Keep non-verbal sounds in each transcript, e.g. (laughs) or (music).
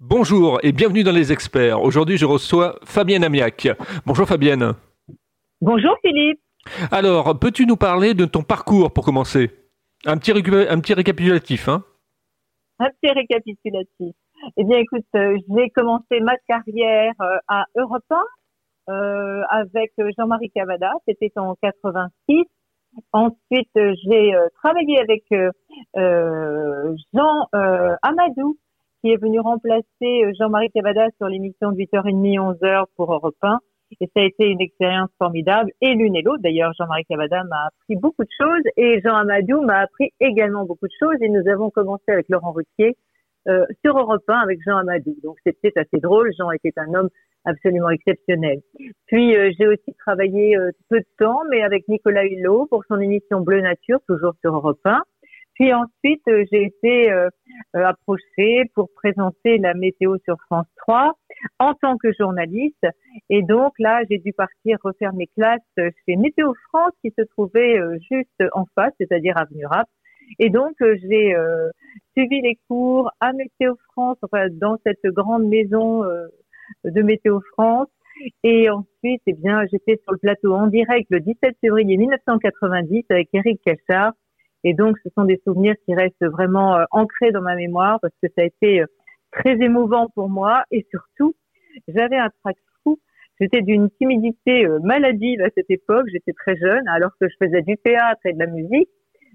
Bonjour et bienvenue dans Les Experts. Aujourd'hui, je reçois Fabienne Amiac. Bonjour Fabienne. Bonjour Philippe. Alors, peux-tu nous parler de ton parcours pour commencer? Un petit, un petit récapitulatif, hein? Un petit récapitulatif. Eh bien, écoute, euh, j'ai commencé ma carrière euh, à Europe 1 euh, avec Jean-Marie Cavada. C'était en 86. Ensuite, j'ai travaillé avec Jean Amadou qui est venu remplacer euh, Jean-Marie Cavada sur l'émission de 8h30, 11h pour Europe 1. Et ça a été une expérience formidable. Et l'une et l'autre, d'ailleurs, Jean-Marie Cavada m'a appris beaucoup de choses et Jean Amadou m'a appris également beaucoup de choses. Et nous avons commencé avec Laurent Ruquier euh, sur Europe 1 avec Jean Amadou. Donc c'était assez drôle. Jean était un homme absolument exceptionnel. Puis euh, j'ai aussi travaillé peu de temps, mais avec Nicolas Hulot pour son émission Bleu Nature, toujours sur Europe 1. Puis ensuite, euh, j'ai été euh, euh, approchée pour présenter la météo sur France 3 en tant que journaliste. Et donc là, j'ai dû partir refaire mes classes chez Météo France qui se trouvait juste en face, c'est-à-dire Avenue Rap. Et donc, j'ai suivi les cours à Météo France, enfin, dans cette grande maison de Météo France. Et ensuite, eh bien, j'étais sur le plateau en direct le 17 février 1990 avec Eric Cachard et donc, ce sont des souvenirs qui restent vraiment euh, ancrés dans ma mémoire parce que ça a été euh, très émouvant pour moi. Et surtout, j'avais un trac fou. J'étais d'une timidité euh, maladive à cette époque. J'étais très jeune, alors que je faisais du théâtre et de la musique.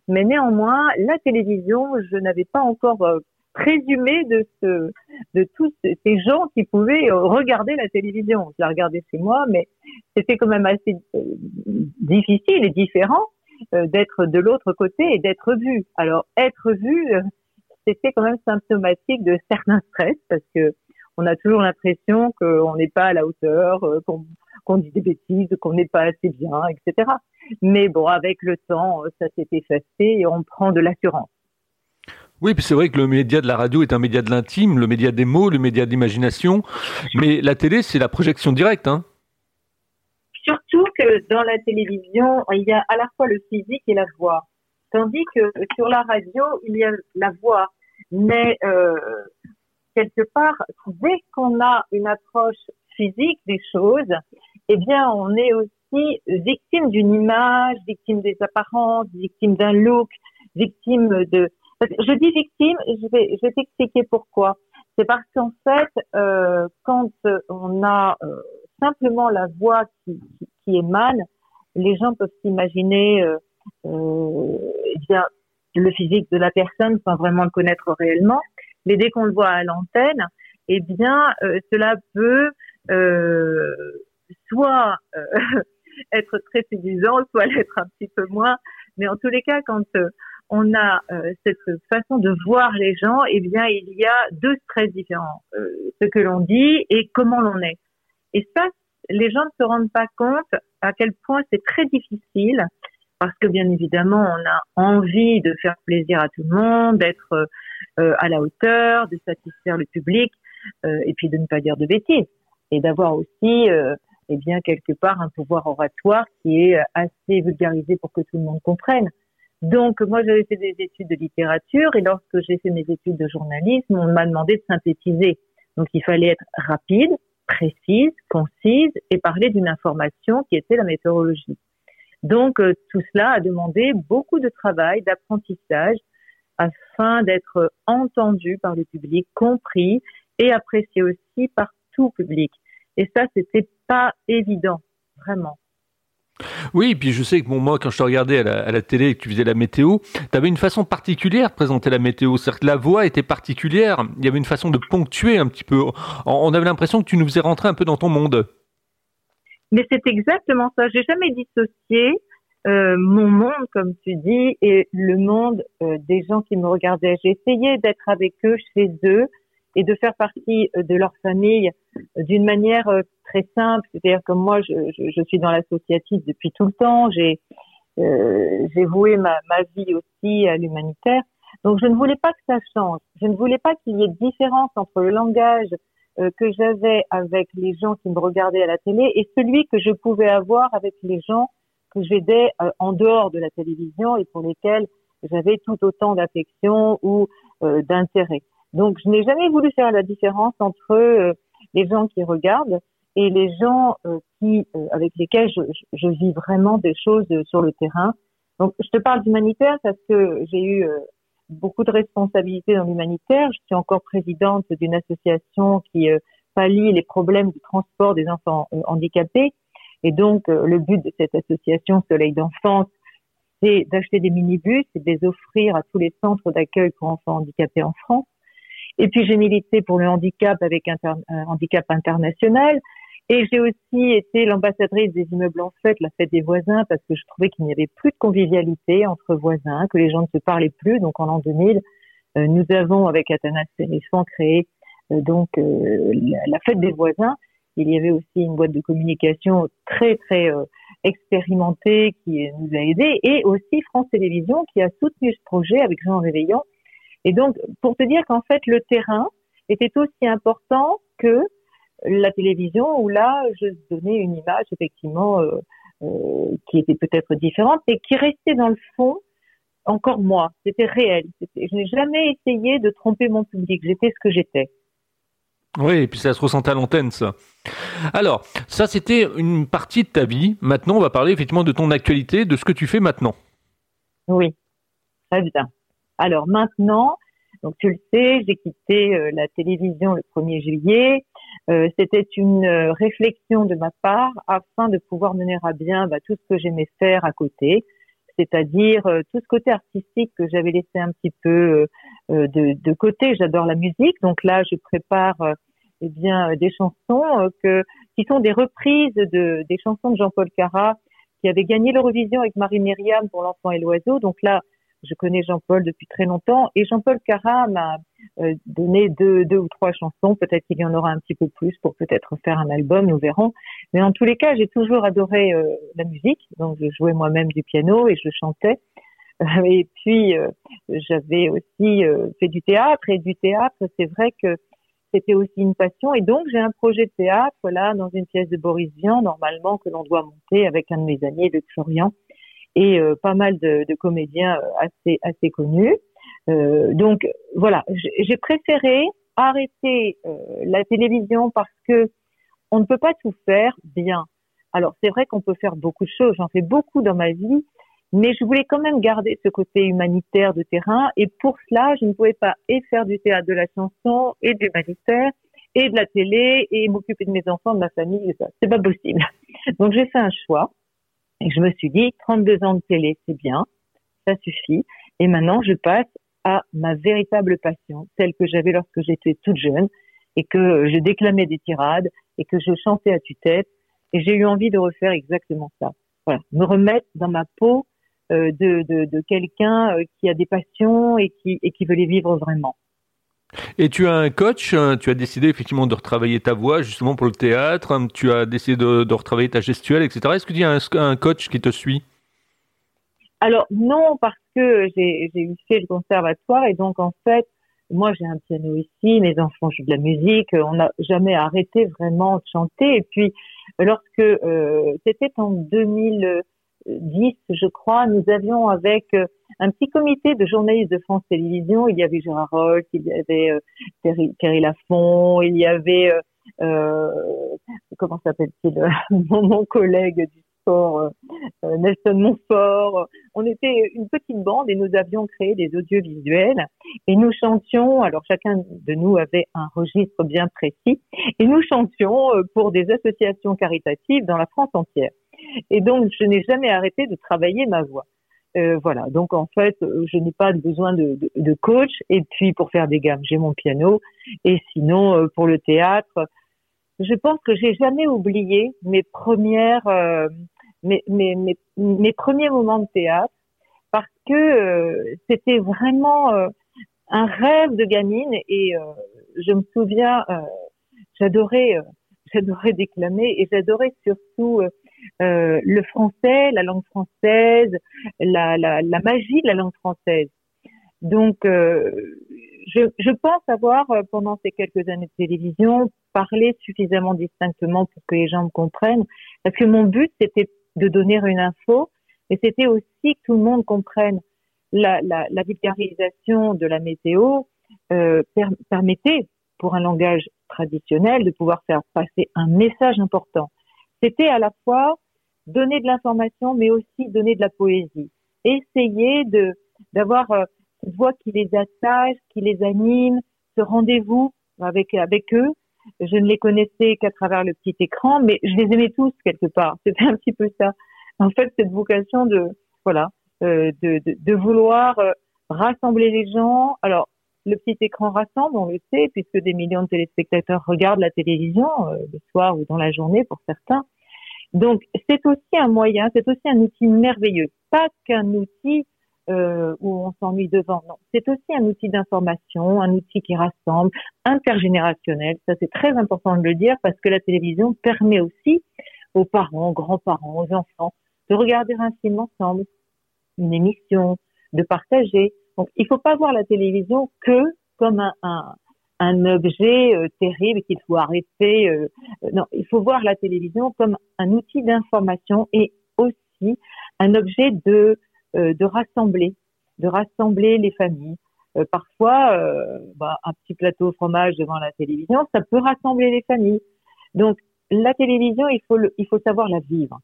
Mais néanmoins, la télévision, je n'avais pas encore présumé de ce, de tous ces gens qui pouvaient regarder la télévision. Je la regardais chez moi, mais c'était quand même assez difficile et différent d'être de l'autre côté et d'être vu. Alors être vu, euh, c'était quand même symptomatique de certains stress parce que on a toujours l'impression qu'on n'est pas à la hauteur, euh, qu'on dit des bêtises, qu'on n'est pas assez bien, etc. Mais bon, avec le temps, ça s'est effacé et on prend de l'assurance. Oui, puis c'est vrai que le média de la radio est un média de l'intime, le média des mots, le média de l'imagination, mais la télé, c'est la projection directe. Hein Surtout que dans la télévision, il y a à la fois le physique et la voix. Tandis que sur la radio, il y a la voix. Mais euh, quelque part, dès qu'on a une approche physique des choses, eh bien, on est aussi victime d'une image, victime des apparences, victime d'un look, victime de. Je dis victime, je vais, je vais t'expliquer pourquoi. C'est parce qu'en fait, euh, quand on a euh, simplement la voix qui, qui, émane, les gens peuvent s'imaginer euh, euh, eh le physique de la personne sans vraiment le connaître réellement. Mais dès qu'on le voit à l'antenne, eh bien euh, cela peut euh, soit euh, (laughs) être très séduisant, soit l'être un petit peu moins. Mais en tous les cas, quand on a cette façon de voir les gens, eh bien il y a deux stress différents ce que l'on dit et comment l'on est. Et ça, les gens ne se rendent pas compte à quel point c'est très difficile parce que bien évidemment, on a envie de faire plaisir à tout le monde, d'être euh, à la hauteur, de satisfaire le public euh, et puis de ne pas dire de bêtises et d'avoir aussi euh, eh bien quelque part un pouvoir oratoire qui est assez vulgarisé pour que tout le monde comprenne. Donc moi j'avais fait des études de littérature et lorsque j'ai fait mes études de journalisme, on m'a demandé de synthétiser. Donc il fallait être rapide, précise, concise et parler d'une information qui était la météorologie. Donc euh, tout cela a demandé beaucoup de travail, d'apprentissage afin d'être entendu par le public, compris et apprécié aussi par tout public. Et ça, c'était pas évident, vraiment. Oui, et puis je sais que bon, moi, quand je te regardais à la, télé et que tu faisais la météo, tu avais une façon particulière de présenter la météo. C'est-à-dire que la voix était particulière. Il y avait une façon de ponctuer un petit peu. On avait l'impression que tu nous faisais rentrer un peu dans ton monde. Mais c'est exactement ça. J'ai jamais dissocié euh, mon monde, comme tu dis, et le monde euh, des gens qui me regardaient. J'ai essayé d'être avec eux, chez eux, et de faire partie euh, de leur famille d'une manière très simple. C'est-à-dire que moi, je, suis dans l'associatif depuis tout le temps. J'ai euh, voué ma, vie aussi à l'humanitaire. Donc, je ne voulais pas que ça change. Je ne voulais pas qu'il y ait de différence entre le langage euh, que j'avais avec les gens qui me regardaient à la télé et celui que je pouvais avoir avec les gens que j'aidais euh, en dehors de la télévision et pour lesquels j'avais tout autant d'affection ou d'intérêt. Donc, je n'ai jamais voulu faire la différence entre les gens qui regardent et les gens euh, qui, euh, avec lesquels je, je, vis vraiment des choses sur le terrain. Donc, je te parle d'humanitaire parce que j'ai eu beaucoup de responsabilités dans l'humanitaire. Je suis encore présidente d'une association qui pallie les problèmes du transport des enfants handicapés. Et donc, le but de cette association Soleil d'enfance, c'est d'acheter des minibus et de les offrir à tous les centres d'accueil pour enfants handicapés en France. Et puis j'ai milité pour le handicap avec un handicap international. Et j'ai aussi été l'ambassadrice des immeubles en fête, la fête des voisins, parce que je trouvais qu'il n'y avait plus de convivialité entre voisins, que les gens ne se parlaient plus. Donc en l'an 2000, euh, nous avons avec Athanas Séréfan créé euh, donc euh, la, fête des voisins. Il y avait aussi une boîte de communication très très expérimentée qui nous a aidés, et aussi France Télévisions qui a soutenu ce projet avec Jean Réveillant et donc, pour te dire qu'en fait, le terrain était aussi important que la télévision, où là, je donnais une image effectivement euh, euh, qui était peut-être différente, mais qui restait dans le fond encore moi. C'était réel. Je n'ai jamais essayé de tromper mon public. J'étais ce que j'étais. Oui, et puis ça se ressentait à l'antenne, ça. Alors, ça, c'était une partie de ta vie. Maintenant, on va parler effectivement de ton actualité, de ce que tu fais maintenant. Oui, très bien. Alors maintenant, donc tu le sais, j'ai quitté euh, la télévision le 1er juillet. Euh, C'était une euh, réflexion de ma part afin de pouvoir mener à bien bah, tout ce que j'aimais faire à côté, c'est-à-dire euh, tout ce côté artistique que j'avais laissé un petit peu de, de, côté. J'adore la musique, donc là je prépare eh bien des chansons que qui sont des reprises de des chansons de Jean-Paul Cara qui avait gagné l'Eurovision avec Marie Myriam pour l'enfant et l'oiseau. Donc là, je connais Jean-Paul depuis très longtemps et Jean-Paul Cara m'a euh, donné deux, deux ou trois chansons. Peut-être qu'il y en aura un petit peu plus pour peut-être faire un album, nous verrons. Mais en tous les cas, j'ai toujours adoré euh, la musique. Donc, je jouais moi-même du piano et je chantais. (laughs) Et puis, euh, j'avais aussi fait du théâtre et du théâtre, c'est vrai que c'était aussi une passion. Et donc, j'ai un projet de théâtre, là, dans une pièce de Boris Vian, normalement, que l'on doit monter avec un de mes amis, Luc Florian et euh, pas mal de, de, comédiens euh, assez assez connus. Euh, donc voilà, j'ai préféré arrêter la télévision parce que on ne peut pas tout faire bien. Alors c'est vrai qu'on peut faire beaucoup de choses, j'en fais beaucoup dans ma vie, mais je voulais quand même garder ce côté humanitaire de terrain et pour cela je ne pouvais pas et faire du théâtre de la chanson et de l'humanitaire et de la télé et m'occuper de mes enfants, de ma famille, c'est pas possible. Donc j'ai fait un choix et je me suis dit, 32 ans de télé, c'est bien, ça suffit. Et maintenant, je passe à ma véritable passion, celle que j'avais lorsque j'étais toute jeune et que je déclamais des tirades et que je chantais à tue-tête. Et j'ai eu envie de refaire exactement ça. Voilà, me remettre dans ma peau euh, de, de, quelqu'un euh, qui a des passions et qui, et qui veut les vivre vraiment. Et tu as un coach, hein, tu as décidé effectivement de retravailler ta voix justement pour le théâtre, hein, tu as décidé de, retravailler ta gestuelle, etc. Est-ce que tu as un, coach qui te suit? Alors non, parce que j'ai eu fait le conservatoire et donc en fait, moi j'ai un piano ici, mes enfants jouent de la musique, on n'a jamais arrêté vraiment de chanter. Et puis lorsque euh, c'était en 2000 10, je crois, nous avions avec euh, un petit comité de journalistes de France Télévisions, il y avait Gérard Rolf, il y avait euh, Thierry, Lafont, il y avait, euh, euh comment s'appelle-t-il, (laughs) mon, mon, collègue du sport, Nelson Montfort. On était une petite bande et nous avions créé des audiovisuels et nous chantions, alors chacun de nous avait un registre bien précis, et nous chantions pour des associations caritatives dans la France entière. Et donc, je n'ai jamais arrêté de travailler ma voix. Euh, voilà. Donc, en fait, je n'ai pas besoin de, de, de, coach. Et puis, pour faire des gammes, j'ai mon piano. Et sinon, euh, pour le théâtre, je pense que j'ai jamais oublié mes premières, euh, mes, mes, mes, premiers moments de théâtre parce que euh, c'était vraiment un rêve de gamine. Et je me souviens, j'adorais, j'adorais déclamer et j'adorais surtout euh, le français, la langue française, la, la, la, magie de la langue française. Donc, euh, je, je, pense avoir, euh, pendant ces quelques années de télévision, parlé suffisamment distinctement pour que les gens me comprennent, parce que mon but, c'était de donner une info, mais c'était aussi que tout le monde comprenne la, la, la vulgarisation de la météo. euh, permettait, pour un langage traditionnel, de pouvoir faire passer un message important. C'était à la fois donner de l'information, mais aussi donner de la poésie. Essayer de d'avoir euh, voix qui les attache, qui les anime, ce rendez-vous avec avec eux. Je ne les connaissais qu'à travers le petit écran, mais je les aimais tous quelque part. (laughs) C'était un petit peu ça. En fait, cette vocation de voilà euh, de, de, de, vouloir euh, rassembler les gens. Alors le petit écran rassemble, on le sait, puisque des millions de téléspectateurs regardent la télévision euh, le soir ou dans la journée pour certains. Donc c'est aussi un moyen, c'est aussi un outil merveilleux, pas qu'un outil euh, où on s'ennuie devant. Non, c'est aussi un outil d'information, un outil qui rassemble, intergénérationnel. Ça c'est très important de le dire parce que la télévision permet aussi aux parents, aux grands-parents, aux enfants de regarder un film ensemble, une émission, de partager. Donc il faut pas voir la télévision que comme un, un, un objet euh, terrible qu'il faut arrêter. Euh, non, il faut voir la télévision comme un outil d'information et aussi un objet de euh, de rassembler, de rassembler les familles. Euh, parfois, euh, bah, un petit plateau fromage devant la télévision, ça peut rassembler les familles. Donc, la télévision, il faut, il faut savoir la vivre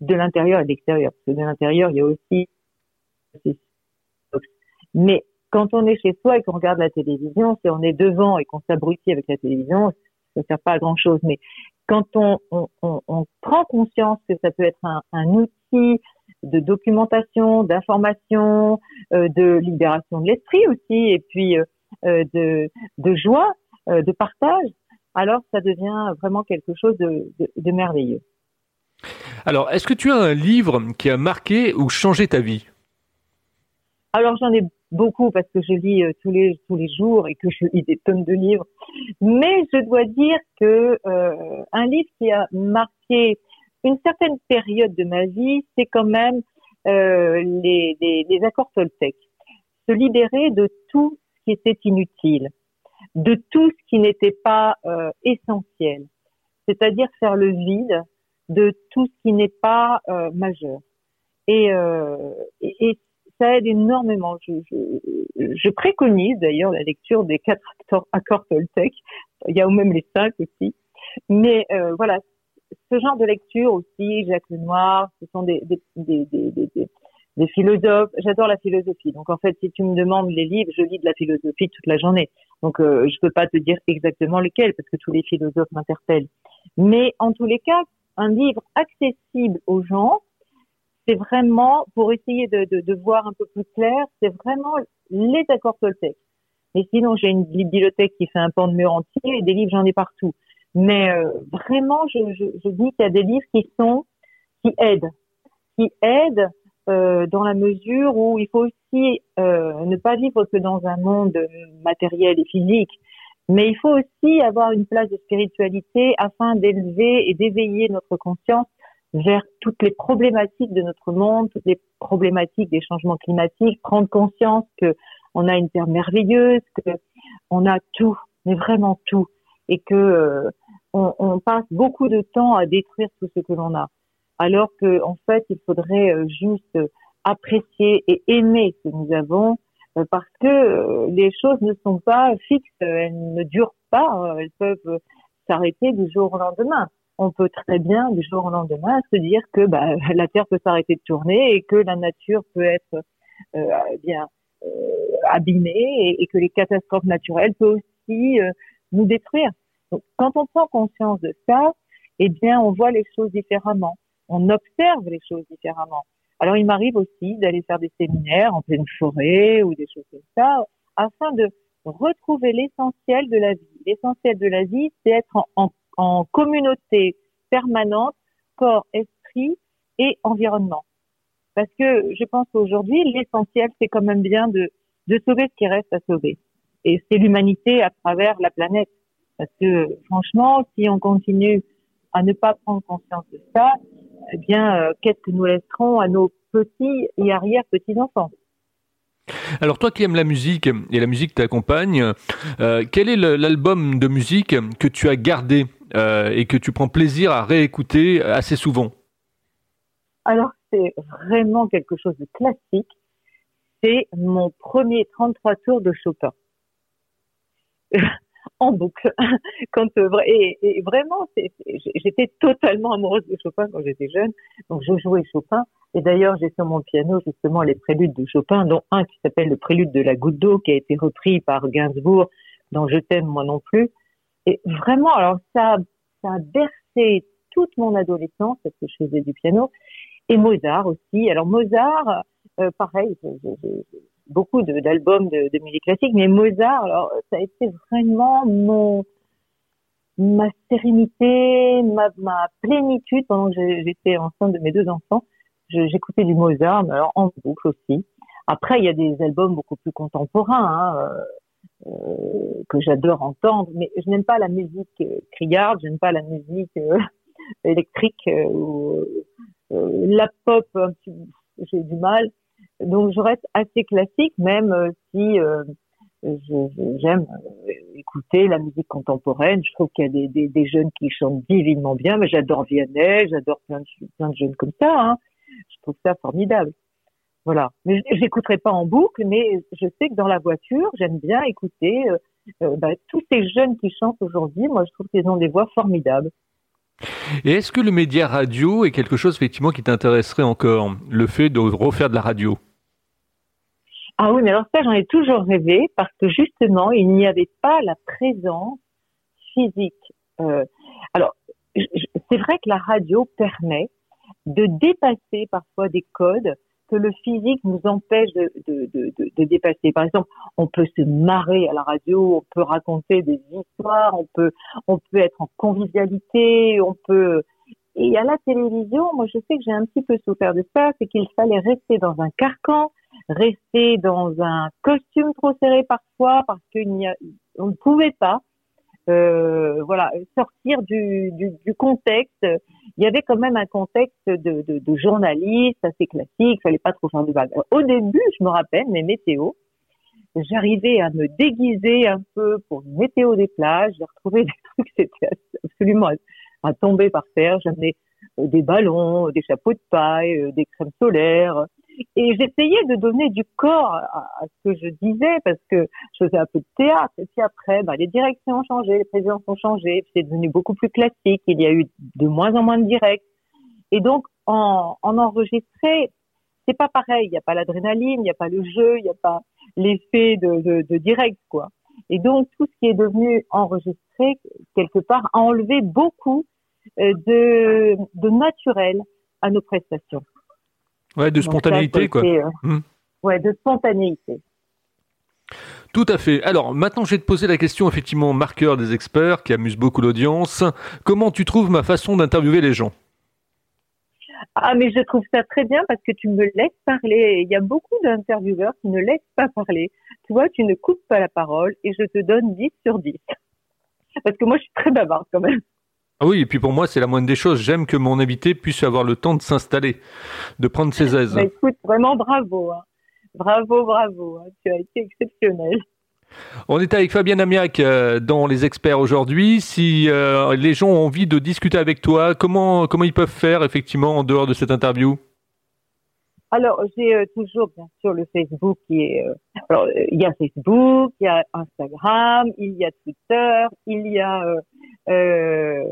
de l'intérieur et de l'extérieur. Parce que de l'intérieur, il y a aussi. Mais quand on est chez soi et qu'on regarde la télévision, si on est devant et qu'on s'abrutit avec la télévision, ça ne sert pas à grand chose. Mais quand on, on, on, prend conscience que ça peut être un, un outil de documentation, d'information, euh, de libération de l'esprit aussi, et puis euh, euh, de, de joie, de partage, alors ça devient vraiment quelque chose de, de, de merveilleux. Alors, est-ce que tu as un livre qui a marqué ou changé ta vie? Alors j'en ai beaucoup parce que je lis tous les tous les jours et que je lis des tonnes de livres. Mais je dois dire que euh, un livre qui a marqué une certaine période de ma vie, c'est quand même euh, les, les, les, accords Toltec. Se libérer de tout ce qui était inutile, de tout ce qui n'était pas euh, essentiel, c'est-à-dire faire le vide de tout ce qui n'est pas euh, majeur. Et, euh, et, et, ça aide énormément. Je, je, je préconise d'ailleurs la lecture des quatre accords Toltec. Il y a même les cinq aussi. Mais euh, voilà, ce genre de lecture aussi, Jacques Lenoir, ce sont des, des, des, des, des philosophes. J'adore la philosophie. Donc en fait, si tu me demandes les livres, je lis de la philosophie toute la journée. Donc euh, je peux pas te dire exactement lesquels parce que tous les philosophes m'interpellent. Mais en tous les cas, un livre accessible aux gens, c'est vraiment pour essayer de, de, de, voir un peu plus clair, c'est vraiment les accords Toltec. Mais sinon, j'ai une bibliothèque qui fait un pan de mur entier et des livres, j'en ai partout. Mais euh, vraiment, je, je, je dis qu'il y a des livres qui sont qui aident, qui aident euh, dans la mesure où il faut aussi euh, ne pas vivre que dans un monde matériel et physique, mais il faut aussi avoir une place de spiritualité afin d'élever et d'éveiller notre conscience vers toutes les problématiques de notre monde, toutes les problématiques des changements climatiques, prendre conscience que on a une terre merveilleuse, que on a tout, mais vraiment tout, et que euh, on, on, passe beaucoup de temps à détruire tout ce que l'on a, alors que en fait il faudrait euh, juste apprécier et aimer ce que nous avons, euh, parce que les choses ne sont pas fixes, elles ne durent pas, elles peuvent s'arrêter du jour au lendemain. On peut très bien du jour au lendemain se dire que bah, (laughs) la Terre peut s'arrêter de tourner et que la nature peut être euh, bien euh, abîmée et, que les catastrophes naturelles peuvent aussi euh, nous détruire. Donc, quand on prend conscience de ça, eh bien, on voit les choses différemment. On observe les choses différemment. Alors, il m'arrive aussi d'aller faire des séminaires en pleine forêt ou des choses comme ça, afin de retrouver l'essentiel de la vie. L'essentiel de la vie, c'est être en, en, en, communauté permanente, corps, esprit et environnement. Parce que je pense qu'aujourd'hui, l'essentiel, c'est quand même bien de, sauver ce qui reste à sauver. Et c'est l'humanité à travers la planète. Parce que franchement, si on continue à ne pas prendre conscience de ça, eh bien, euh, qu'est-ce que nous laisserons à nos petits et arrière-petits-enfants? Alors toi qui aimes la musique et la musique t'accompagne, euh, quel est l'album de musique que tu as gardé? Et que tu prends plaisir à réécouter assez souvent Alors c'est vraiment quelque chose de classique. C'est mon premier 33 tours de Chopin. (laughs) en boucle. (laughs) Quand et, et vraiment, j'étais totalement amoureuse de Chopin quand j'étais jeune. Donc je jouais Chopin. Et d'ailleurs, j'ai sur mon piano justement les préludes de Chopin, dont un qui s'appelle le prélude de la goutte d'eau, qui a été repris par Gainsbourg dans Je t'aime moi non plus. Et vraiment, alors ça, ça a bercé toute mon adolescence parce que je faisais du piano et Mozart aussi. Alors Mozart, euh, pareil, j'ai beaucoup d'albums de, de, musique classique, mais Mozart, alors ça a été vraiment mon ma sérénité, ma, ma plénitude pendant que j'étais enceinte de mes deux enfants. J'écoutais du Mozart, mais alors en boucle aussi. Après, il y a des albums beaucoup plus contemporains hein, euh que j'adore entendre, mais je n'aime pas la musique euh, criarde, je n'aime pas la musique euh, électrique euh, ou la pop, j'ai du mal. Donc je reste assez classique, même si j'aime écouter la musique contemporaine. Je trouve qu'il y a des, jeunes qui chantent divinement bien, mais j'adore Vianney, j'adore plein de, plein de jeunes comme ça. Hein. Je trouve ça formidable. Voilà. Mais j'écouterai pas en boucle, mais je sais que dans la voiture, j'aime bien écouter euh, bah, tous ces jeunes qui chantent aujourd'hui. Moi, je trouve qu'ils ont des voix formidables. Et est-ce que le média radio est quelque chose effectivement qui t'intéresserait encore, le fait de refaire de la radio? Ah oui, mais alors ça, j'en ai toujours rêvé parce que justement, il n'y avait pas la présence physique. Euh, alors, c'est vrai que la radio permet de dépasser parfois des codes que le physique nous empêche de, de, de, de, dépasser. Par exemple, on peut se marrer à la radio, on peut raconter des histoires, on peut, on peut être en convivialité, on peut. Et à la télévision, moi, je sais que j'ai un petit peu souffert de ça, c'est qu'il fallait rester dans un carcan, rester dans un costume trop serré parfois, parce qu'on ne pouvait pas euh, voilà, sortir du, du, du, contexte. Il y avait quand même un contexte de, de, de journaliste assez classique, fallait pas trop faire de vagues. Au début, je me rappelle, mes météos, j'arrivais à me déguiser un peu pour une météo des plages, j'ai retrouvé des (laughs) trucs, c'était absolument à, tomber par terre. J'amenais euh, des ballons, des chapeaux de paille, euh, des crèmes solaires, et j'essayais de donner du corps à, ce que je disais parce que je faisais un peu de théâtre. Et puis après, bah, les directions ont changé, les présidences ont changé, c'est devenu beaucoup plus classique. Il y a eu de moins en moins de directs. Et donc, en, en enregistré, c'est pas pareil. Il n'y a pas l'adrénaline, il n'y a pas le jeu, il n'y a pas l'effet de, de, de, direct, quoi. Et donc, tout ce qui est devenu enregistré, quelque part, a enlevé beaucoup euh, de, de naturel à nos prestations. Ouais, de spontanéité, quoi. Euh, hmm. Ouais, de spontanéité. Tout à fait. Alors maintenant, je vais te poser la question, effectivement, marqueur des experts, qui amuse beaucoup l'audience. Comment tu trouves ma façon d'interviewer les gens? Ah, mais je trouve ça très bien parce que tu me laisses parler. Il y a beaucoup d'intervieweurs qui ne laissent pas parler. Tu vois, tu ne coupes pas la parole et je te donne 10 sur 10. Parce que moi, je suis très bavarde quand même. Ah oui, et puis pour moi, c'est la moindre des choses. J'aime que mon invité puisse avoir le temps de s'installer, de prendre ses aises. Bah, écoute, vraiment bravo. Hein. Bravo, bravo. Hein. Tu as été exceptionnel. On est avec Fabien Amiac euh, dans Les Experts aujourd'hui. Si euh, les gens ont envie de discuter avec toi, comment, comment ils peuvent faire effectivement en dehors de cette interview? Alors, j'ai euh, toujours bien sûr le Facebook qui est. alors, il y a Facebook, il y a Instagram, il y a Twitter, il y a euh,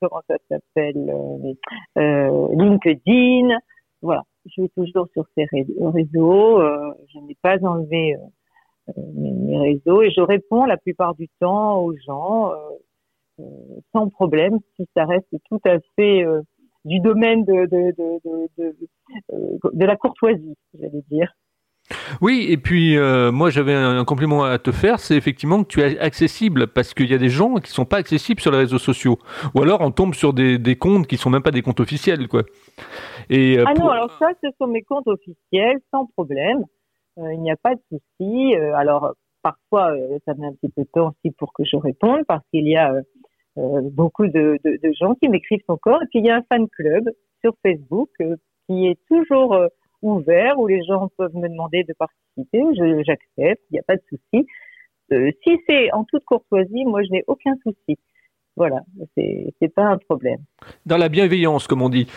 comment ça s'appelle, euh, euh, LinkedIn. Voilà, je suis toujours sur ces réseaux. je n'ai pas enlevé mes, réseaux et je réponds la plupart du temps aux gens sans problème si ça reste tout à fait du domaine de, de, de, de, de la courtoisie, j'allais dire. Oui, et puis euh, moi j'avais un, compliment à te faire, c'est effectivement que tu es accessible parce qu'il y a des gens qui sont pas accessibles sur les réseaux sociaux, ou alors on tombe sur des, des comptes qui sont même pas des comptes officiels, quoi. Et euh, ah non, alors ça, ce sont mes comptes officiels, sans problème. Euh, il n'y a pas de souci. alors parfois, ça met un petit peu de temps aussi pour que je réponde parce qu'il y a beaucoup de, gens qui m'écrivent encore. Et puis il y a un fan club sur Facebook qui est toujours ouvert où les gens peuvent me demander de participer. J'accepte, il n'y a pas de souci. Euh, si c'est en toute courtoisie, moi, je n'ai aucun souci. Voilà, c'est pas un problème. Dans la bienveillance, comme on dit.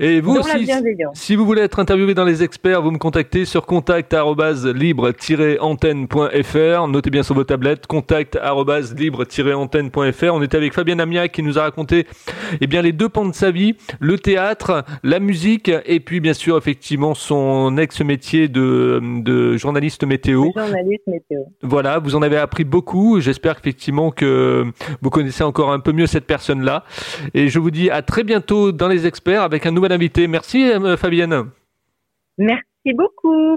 Et vous dans aussi, si vous voulez être interviewé dans les experts, vous me contactez sur contact@libre-antenne.fr. Notez bien sur vos tablettes contact@libre-antenne.fr. On était avec Fabienne Amiac qui nous a raconté eh bien les deux pans de sa vie, le théâtre, la musique et puis bien sûr effectivement son ex-métier de, de journaliste météo. Journaliste météo. Voilà, vous en avez appris beaucoup. J'espère effectivement que vous connaissez encore un peu mieux cette personne-là. Et je vous dis à très bientôt dans les experts avec un nouvel invité. Merci euh, Fabienne. Merci beaucoup.